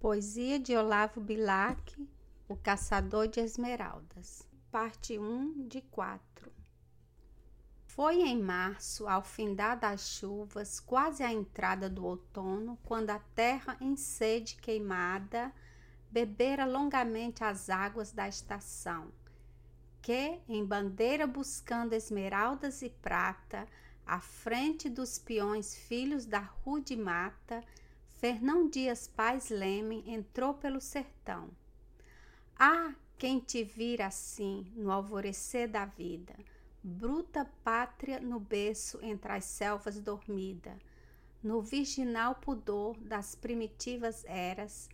Poesia de Olavo Bilac, O Caçador de Esmeraldas, parte 1 de 4. Foi em março, ao findar das chuvas, quase à entrada do outono, quando a terra em sede queimada bebera longamente as águas da estação, que, em bandeira buscando esmeraldas e prata, à frente dos peões filhos da rude mata, Fernão Dias Paz Leme entrou pelo sertão. Ah, quem te vira assim no alvorecer da vida, bruta pátria no berço entre as selvas dormida, no virginal pudor das primitivas eras,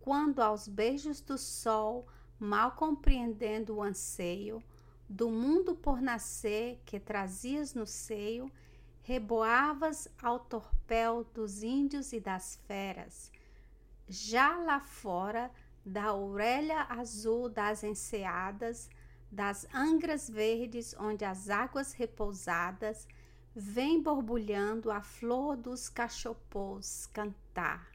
quando aos beijos do sol, mal compreendendo o anseio. Do mundo por nascer que trazias no seio, reboavas ao torpel dos índios e das feras. Já lá fora, da orelha azul das enseadas, das angras verdes onde as águas repousadas vem borbulhando a flor dos cachopôs cantar.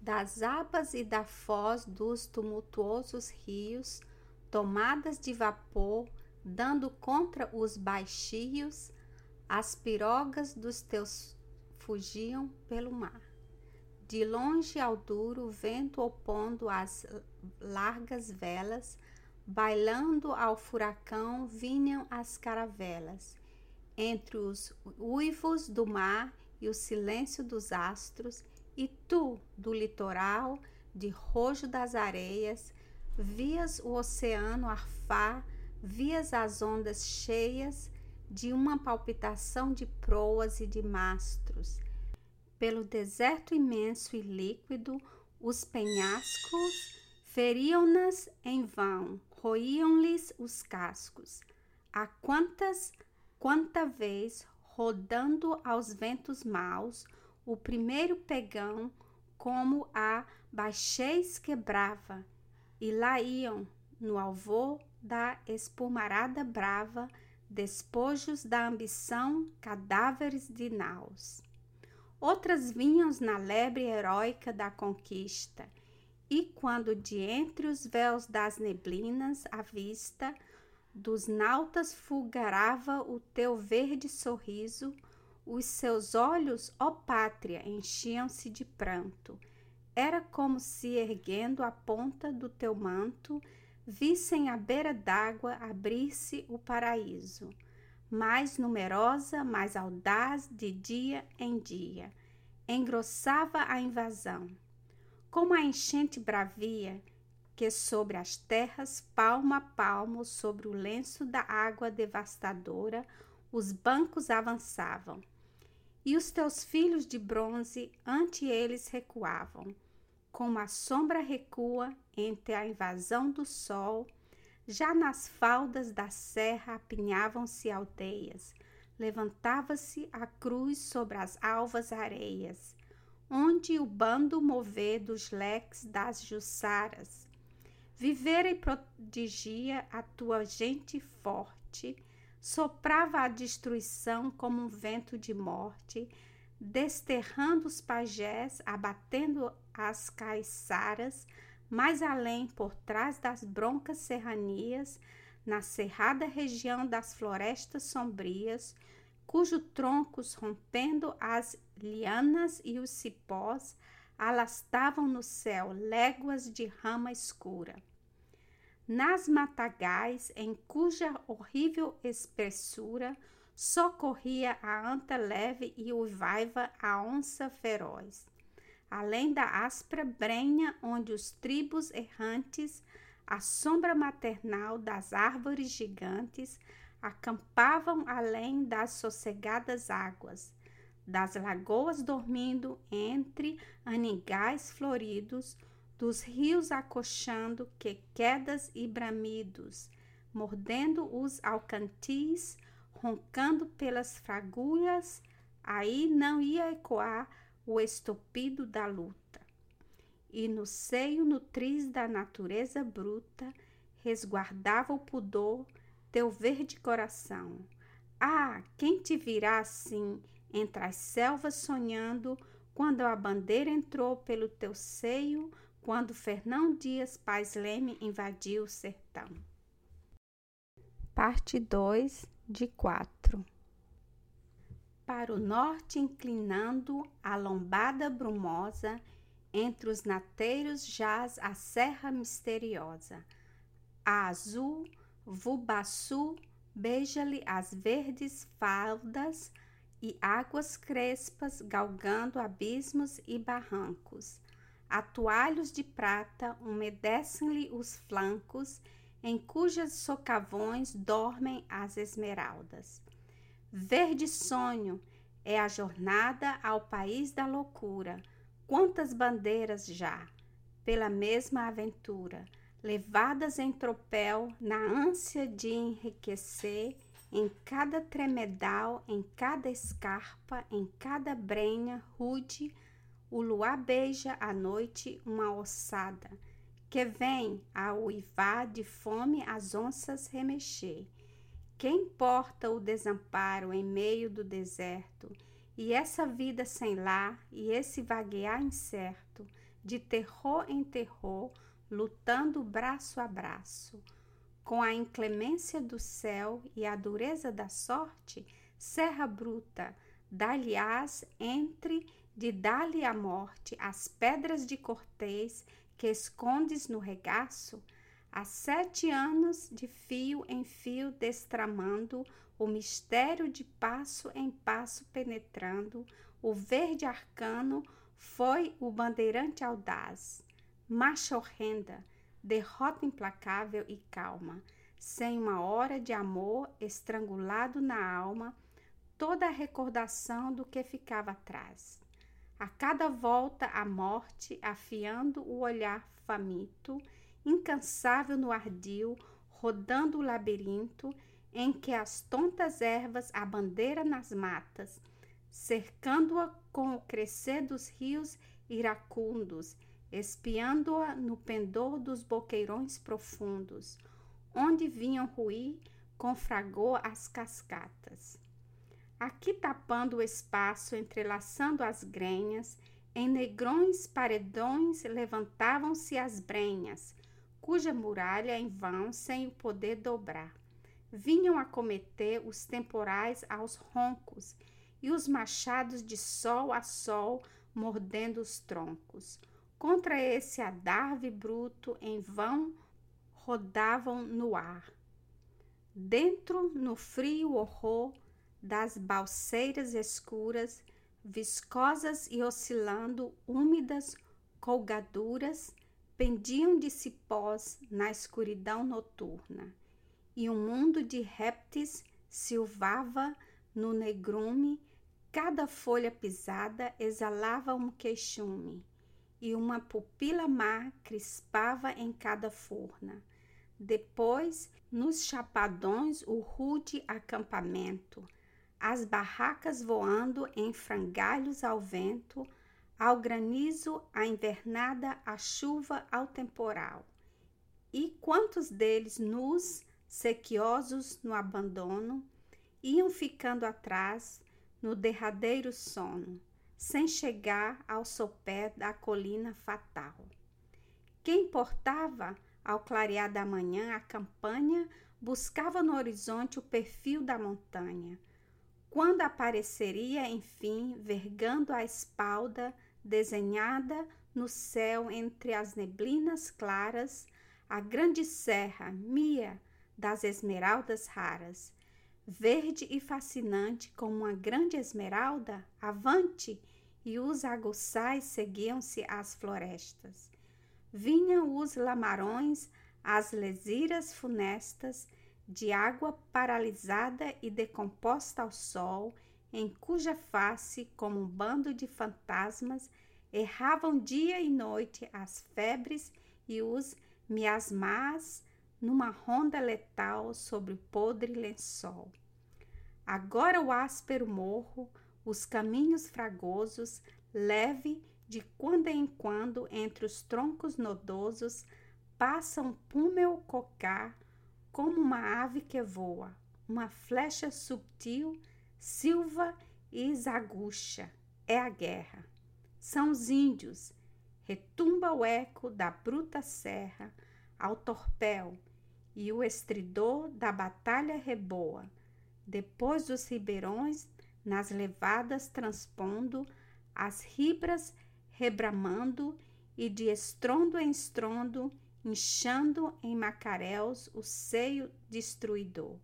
Das abas e da foz dos tumultuosos rios, tomadas de vapor, dando contra os baixios, as pirogas dos teus fugiam pelo mar. De longe ao duro vento opondo as largas velas, bailando ao furacão vinham as caravelas. Entre os uivos do mar e o silêncio dos astros, e tu, do litoral, de rojo das areias, vias o oceano arfar, vias as ondas cheias de uma palpitação de proas e de mastros. Pelo deserto imenso e líquido, os penhascos feriam-nas em vão, roíam-lhes os cascos. A quantas, quanta vez, rodando aos ventos maus, o primeiro pegão, como a baixez quebrava, e lá iam, no alvor da espumarada brava, despojos da ambição, cadáveres de naus. Outras vinham na lebre heróica da conquista, e quando de entre os véus das neblinas a vista dos nautas fulgarava o teu verde sorriso, os seus olhos, ó pátria, enchiam-se de pranto. Era como se erguendo a ponta do teu manto vissem à beira d'água abrir-se o paraíso, mais numerosa, mais audaz de dia em dia, engrossava a invasão. Como a enchente bravia, que sobre as terras, palmo a palmo, sobre o lenço da água devastadora, os bancos avançavam. E os teus filhos de bronze ante eles recuavam como a sombra recua entre a invasão do sol, já nas faldas da serra apinhavam-se aldeias, levantava-se a cruz sobre as alvas areias, onde o bando mover dos leques das jussaras. Vivera e prodigia a tua gente forte, soprava a destruição como um vento de morte, desterrando os pajés, abatendo as caiçaras, mais além, por trás das broncas serranias, na cerrada região das florestas sombrias, cujos troncos, rompendo as lianas e os cipós, alastavam no céu léguas de rama escura. Nas matagais, em cuja horrível espessura socorria a anta leve e uivaiva a onça feroz. Além da áspera brenha onde os tribos errantes, a sombra maternal das árvores gigantes, acampavam além das sossegadas águas, das lagoas dormindo entre aningais floridos, dos rios acochando que quedas e bramidos, mordendo os alcantis, roncando pelas fagulhas, aí não ia ecoar o estopido da luta. E no seio nutriz da natureza bruta, resguardava o pudor teu verde coração. Ah, quem te virá assim entre as selvas sonhando, quando a bandeira entrou pelo teu seio, quando Fernão Dias Pais Leme invadiu o sertão. Parte 2 de 4 Para o norte, inclinando a lombada brumosa, entre os nateiros jaz a serra misteriosa. A azul, Vubaçu, beija-lhe as verdes faldas e águas crespas galgando abismos e barrancos. Atualhos de prata umedecem-lhe os flancos, em cujas socavões dormem as esmeraldas. Verde sonho é a jornada ao país da loucura. Quantas bandeiras já, pela mesma aventura, levadas em tropel na ânsia de enriquecer, em cada tremedal, em cada escarpa, em cada brenha rude, o luar beija à noite uma ossada, que vem a uivar de fome as onças remexer. Quem porta o desamparo em meio do deserto, e essa vida sem lar, e esse vaguear incerto, de terror em terror, lutando braço a braço. Com a inclemência do céu e a dureza da sorte, serra bruta, dá-lhe-ás entre de dar-lhe a morte as pedras de cortês que escondes no regaço, há sete anos de fio em fio destramando o mistério de passo em passo penetrando, o verde arcano foi o bandeirante audaz marcha horrenda, derrota implacável e calma, sem uma hora de amor estrangulado na alma, toda a recordação do que ficava atrás. A cada volta a morte, afiando o olhar faminto, incansável no ardil, rodando o labirinto em que as tontas ervas a bandeira nas matas, cercando-a com o crescer dos rios iracundos, espiando-a no pendor dos boqueirões profundos, onde vinham ruir com fragor as cascatas. Aqui tapando o espaço, entrelaçando as grenhas, em negrões paredões levantavam-se as brenhas, cuja muralha em vão sem o poder dobrar. Vinham acometer os temporais aos roncos e os machados de sol a sol mordendo os troncos. Contra esse adarve bruto, em vão rodavam no ar. Dentro, no frio horror das balseiras escuras, viscosas e oscilando, úmidas colgaduras, pendiam de cipós na escuridão noturna, e um mundo de répteis silvava no negrume, cada folha pisada exalava um queixume e uma pupila má crispava em cada forna. Depois, nos chapadões, o rude acampamento, as barracas voando em frangalhos ao vento, ao granizo, a invernada, a chuva, ao temporal. E quantos deles, nus, sequiosos no abandono, iam ficando atrás no derradeiro sono sem chegar ao sopé da colina fatal. Quem portava, ao clarear da manhã, a campanha, buscava no horizonte o perfil da montanha. Quando apareceria, enfim, vergando a espalda, desenhada no céu entre as neblinas claras, a grande serra, Mia, das esmeraldas raras, verde e fascinante como uma grande esmeralda, avante, e os aguçais seguiam-se às florestas. Vinham os lamarões, as lesiras funestas, de água paralisada e decomposta ao sol, em cuja face, como um bando de fantasmas, erravam dia e noite as febres e os miasmas numa ronda letal sobre o podre lençol. Agora o áspero morro, os caminhos fragosos, leve de quando em quando entre os troncos nodosos, passa um púmel cocar como uma ave que voa, uma flecha subtil, silva e zagucha. É a guerra. São os índios, retumba o eco da bruta serra ao torpel e o estridor da batalha reboa. Depois dos ribeirões, nas levadas transpondo, as ribras rebramando e de estrondo em estrondo, inchando em macaréus o seio destruidor.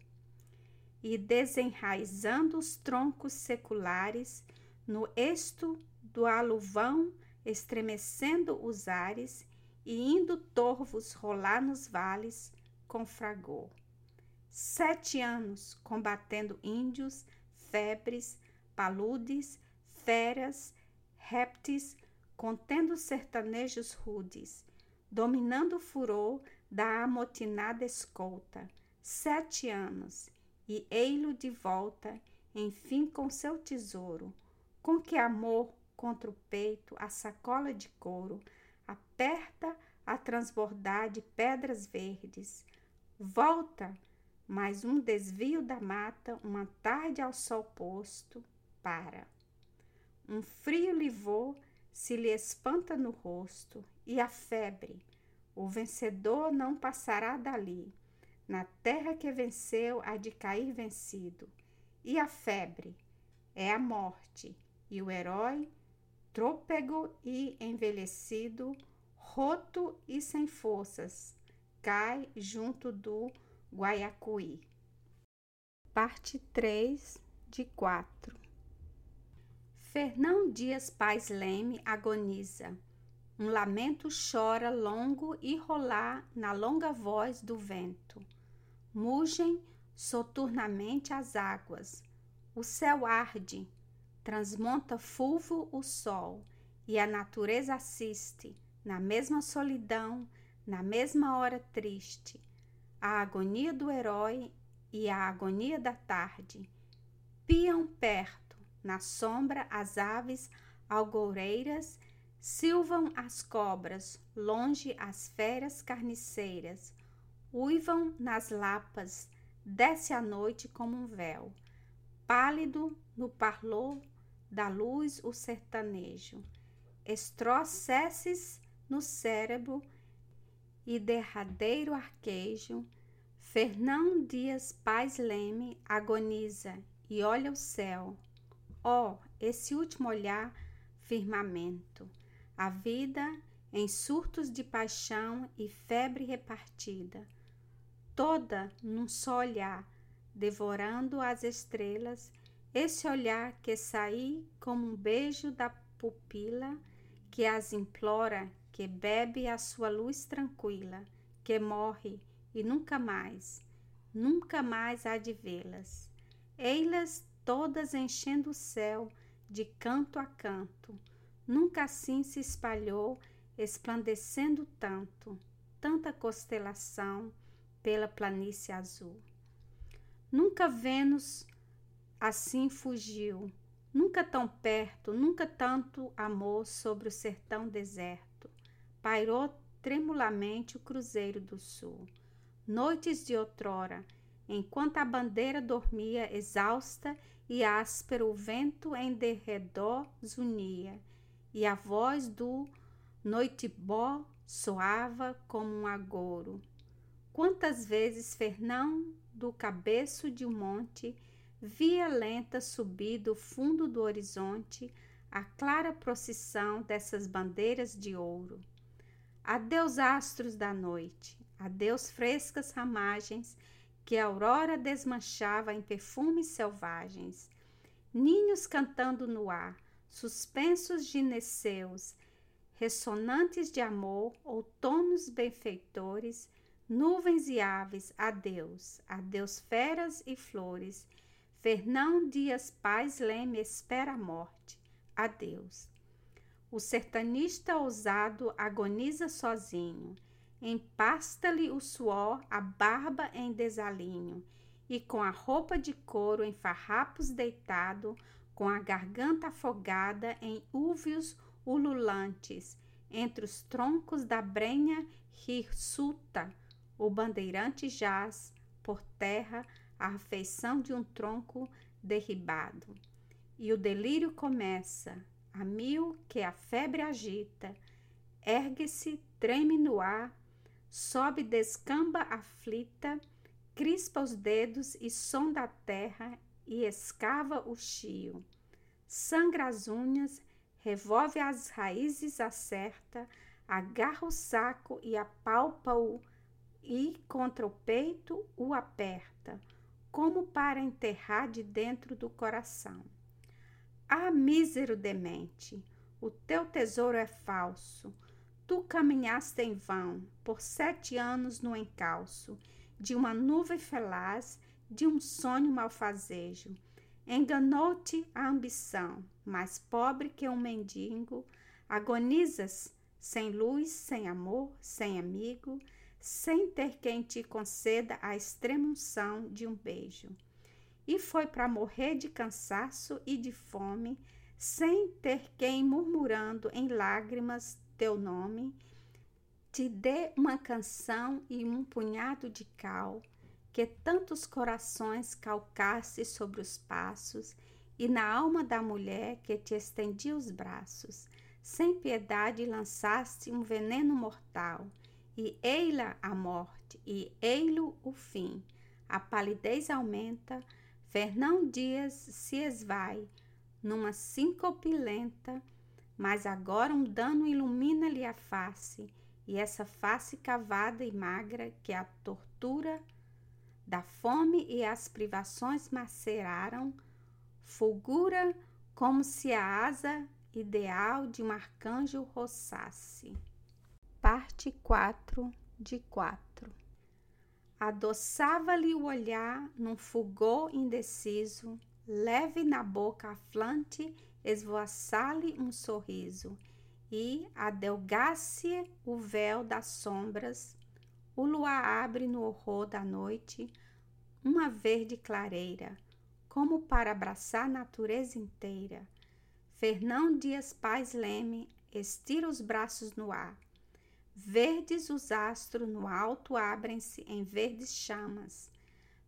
E desenraizando os troncos seculares no esto do aluvão, estremecendo os ares e indo torvos rolar nos vales com fragor. Sete anos combatendo índios, febres, paludes, feras, répteis, contendo sertanejos rudes, dominando o furor da amotinada escolta. Sete anos, e ei-lo de volta, enfim com seu tesouro, com que amor contra o peito a sacola de couro, aperta a transbordar de pedras verdes. Volta, mais um desvio da mata, uma tarde ao sol posto, para. Um frio livor se lhe espanta no rosto, e a febre, o vencedor não passará dali. Na terra que venceu há de cair vencido. E a febre é a morte, e o herói, trôpego e envelhecido, roto e sem forças, cai junto do Guaiacuí. Parte 3 de 4 Fernão Dias Paz Leme agoniza. Um lamento chora longo e rolar na longa voz do vento. Mugem soturnamente as águas. O céu arde, transmonta fulvo o sol, e a natureza assiste na mesma solidão, na mesma hora triste, a agonia do herói e a agonia da tarde. Piam perto, na sombra, as aves algoureiras, silvam as cobras, longe as feras carniceiras, uivam nas lapas, desce a noite como um véu. Pálido no parlor da luz o sertanejo, estrocesses no cérebro e derradeiro arquejo, Fernão Dias Paz Leme agoniza e olha o céu. Ó, oh, esse último olhar, firmamento, a vida em surtos de paixão e febre repartida, toda num só olhar, devorando as estrelas, esse olhar que saí como um beijo da pupila que as implora, que bebe a sua luz tranquila, que morre e nunca mais, nunca mais há de vê-las. Ei-las todas enchendo o céu de canto a canto, nunca assim se espalhou, esplandecendo tanto, tanta constelação pela planície azul. Nunca Vênus assim fugiu, Nunca tão perto, nunca tanto amor sobre o sertão deserto. Pairou tremulamente o cruzeiro do sul. Noites de outrora, enquanto a bandeira dormia exausta e áspero o vento em derredor zunia, e a voz do noitibó soava como um agouro. Quantas vezes Fernão, do cabeço de um monte, via lenta subir do fundo do horizonte a clara procissão dessas bandeiras de ouro. Adeus, astros da noite, adeus, frescas ramagens que a aurora desmanchava em perfumes selvagens, ninhos cantando no ar, suspensos gineceus, ressonantes de amor, outonos benfeitores, nuvens e aves, adeus, adeus, feras e flores Fernão Dias Paz Leme espera a morte. Adeus. O sertanista ousado agoniza sozinho. Empasta-lhe o suor, a barba em desalinho, e com a roupa de couro em farrapos deitado, com a garganta afogada em úvios ululantes, entre os troncos da brenha hirsuta, o bandeirante jaz por terra a afeição de um tronco derribado. E o delírio começa, a mil que a febre agita, ergue-se, treme no ar, sobe, descamba aflita, crispa os dedos e sonda a terra e escava o chio. Sangra as unhas, revolve as raízes, acerta, agarra o saco e apalpa-o e contra o peito o aperta, como para enterrar de dentro do coração. Ah, mísero demente, o teu tesouro é falso. Tu caminhaste em vão por sete anos no encalço de uma nuvem felaz, de um sonho malfazejo. Enganou-te a ambição, mais pobre que um mendigo. Agonizas sem luz, sem amor, sem amigo, sem ter quem te conceda a extrema unção de um beijo. E foi para morrer de cansaço e de fome, sem ter quem, murmurando em lágrimas teu nome, te dê uma canção e um punhado de cal, que tantos corações calcasse sobre os passos, e na alma da mulher que te estendia os braços, sem piedade lançaste um veneno mortal, e ei-la a morte, e ei-lo o fim. A palidez aumenta, Fernão Dias se esvai numa síncope lenta, mas agora um dano ilumina-lhe a face, e essa face cavada e magra que a tortura da fome e as privações maceraram, fulgura como se a asa ideal de um arcanjo roçasse. Parte 4 de 4 Adoçava-lhe o olhar num fulgor indeciso, leve na boca aflante, esvoaçar-lhe um sorriso, e adelgasse o véu das sombras, o luar abre no horror da noite uma verde clareira, como para abraçar a natureza inteira. Fernão Dias Paz Leme estira os braços no ar Verdes os astros no alto abrem-se em verdes chamas.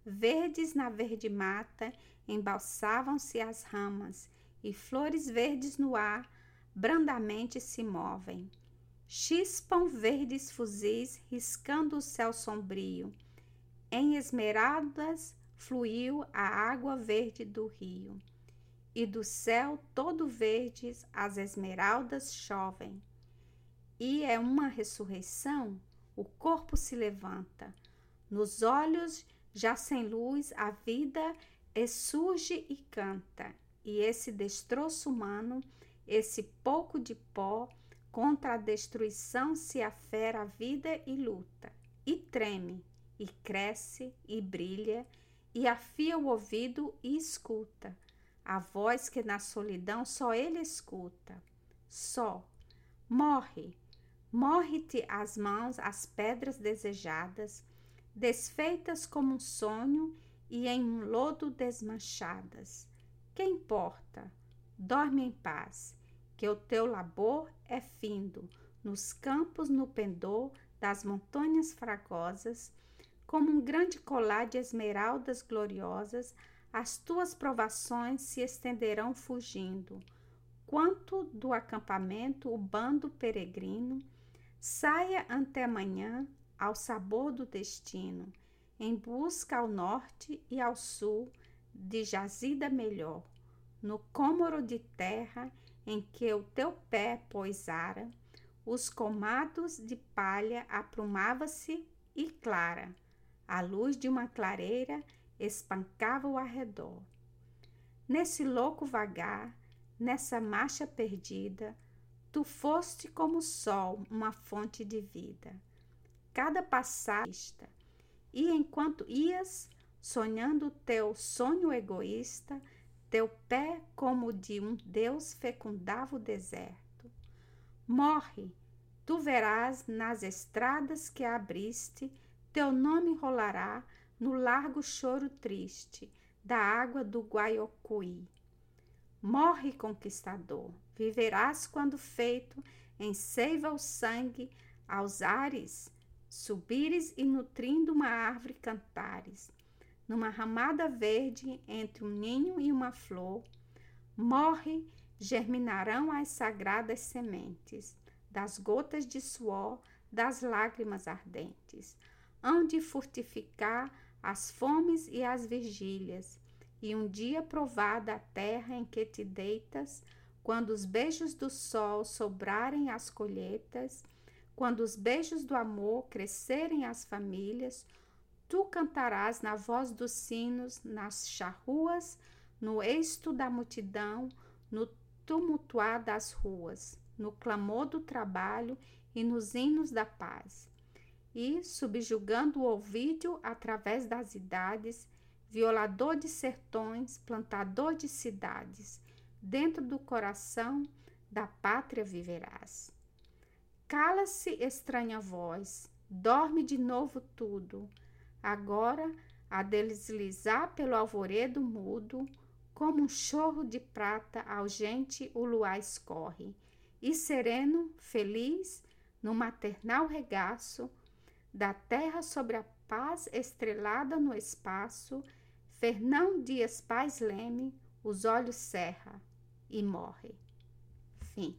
Verdes na verde mata embalsavam-se as ramas, e flores verdes no ar brandamente se movem. Chispam verdes fuzis riscando o céu sombrio. Em esmeraldas fluiu a água verde do rio. E do céu todo verdes as esmeraldas chovem e é uma ressurreição, o corpo se levanta. Nos olhos, já sem luz, a vida surge e canta. E esse destroço humano, esse pouco de pó, contra a destruição se afera a vida e luta, e treme, e cresce, e brilha, e afia o ouvido e escuta, a voz que na solidão só ele escuta. Só. Morre, Morre-te as mãos as pedras desejadas, desfeitas como um sonho e em um lodo desmanchadas. Que importa? Dorme em paz, que o teu labor é findo, nos campos no pendor das montanhas fragosas, como um grande colar de esmeraldas gloriosas, as tuas provações se estenderão fugindo. Quanto do acampamento o bando peregrino, Saia até amanhã ao sabor do destino, em busca ao norte e ao sul de jazida melhor, no cômoro de terra em que o teu pé poisara, os comados de palha aprumava-se e clara, a luz de uma clareira espancava o arredor. Nesse louco vagar, nessa marcha perdida, Tu foste como o sol, uma fonte de vida. Cada passagista, e enquanto ias sonhando teu sonho egoísta, teu pé como de um Deus fecundava o deserto. Morre, tu verás nas estradas que abriste, teu nome rolará no largo choro triste da água do Guaiocuí. Morre, conquistador, viverás quando feito em seiva o sangue aos ares, subires e nutrindo uma árvore cantares. Numa ramada verde entre um ninho e uma flor, morre, germinarão as sagradas sementes. das gotas de suor, das lágrimas ardentes. Hão de fortificar as fomes e as vigílias, e um dia provada a terra em que te deitas, quando os beijos do sol sobrarem as colheitas, quando os beijos do amor crescerem as famílias, tu cantarás na voz dos sinos, nas charruas, no êxito da multidão, no tumultuar das ruas, no clamor do trabalho e nos hinos da paz. E, subjugando o ouvido através das idades, violador de sertões, plantador de cidades, dentro do coração da pátria viverás. Cala-se estranha voz, dorme de novo tudo, agora a deslizar pelo alvoredo mudo, como um chorro de prata algente o luar escorre, e sereno, feliz, no maternal regaço, da terra sobre a paz estrelada no espaço, Fernão Dias Paz Leme, os olhos cerra e morre. Fim.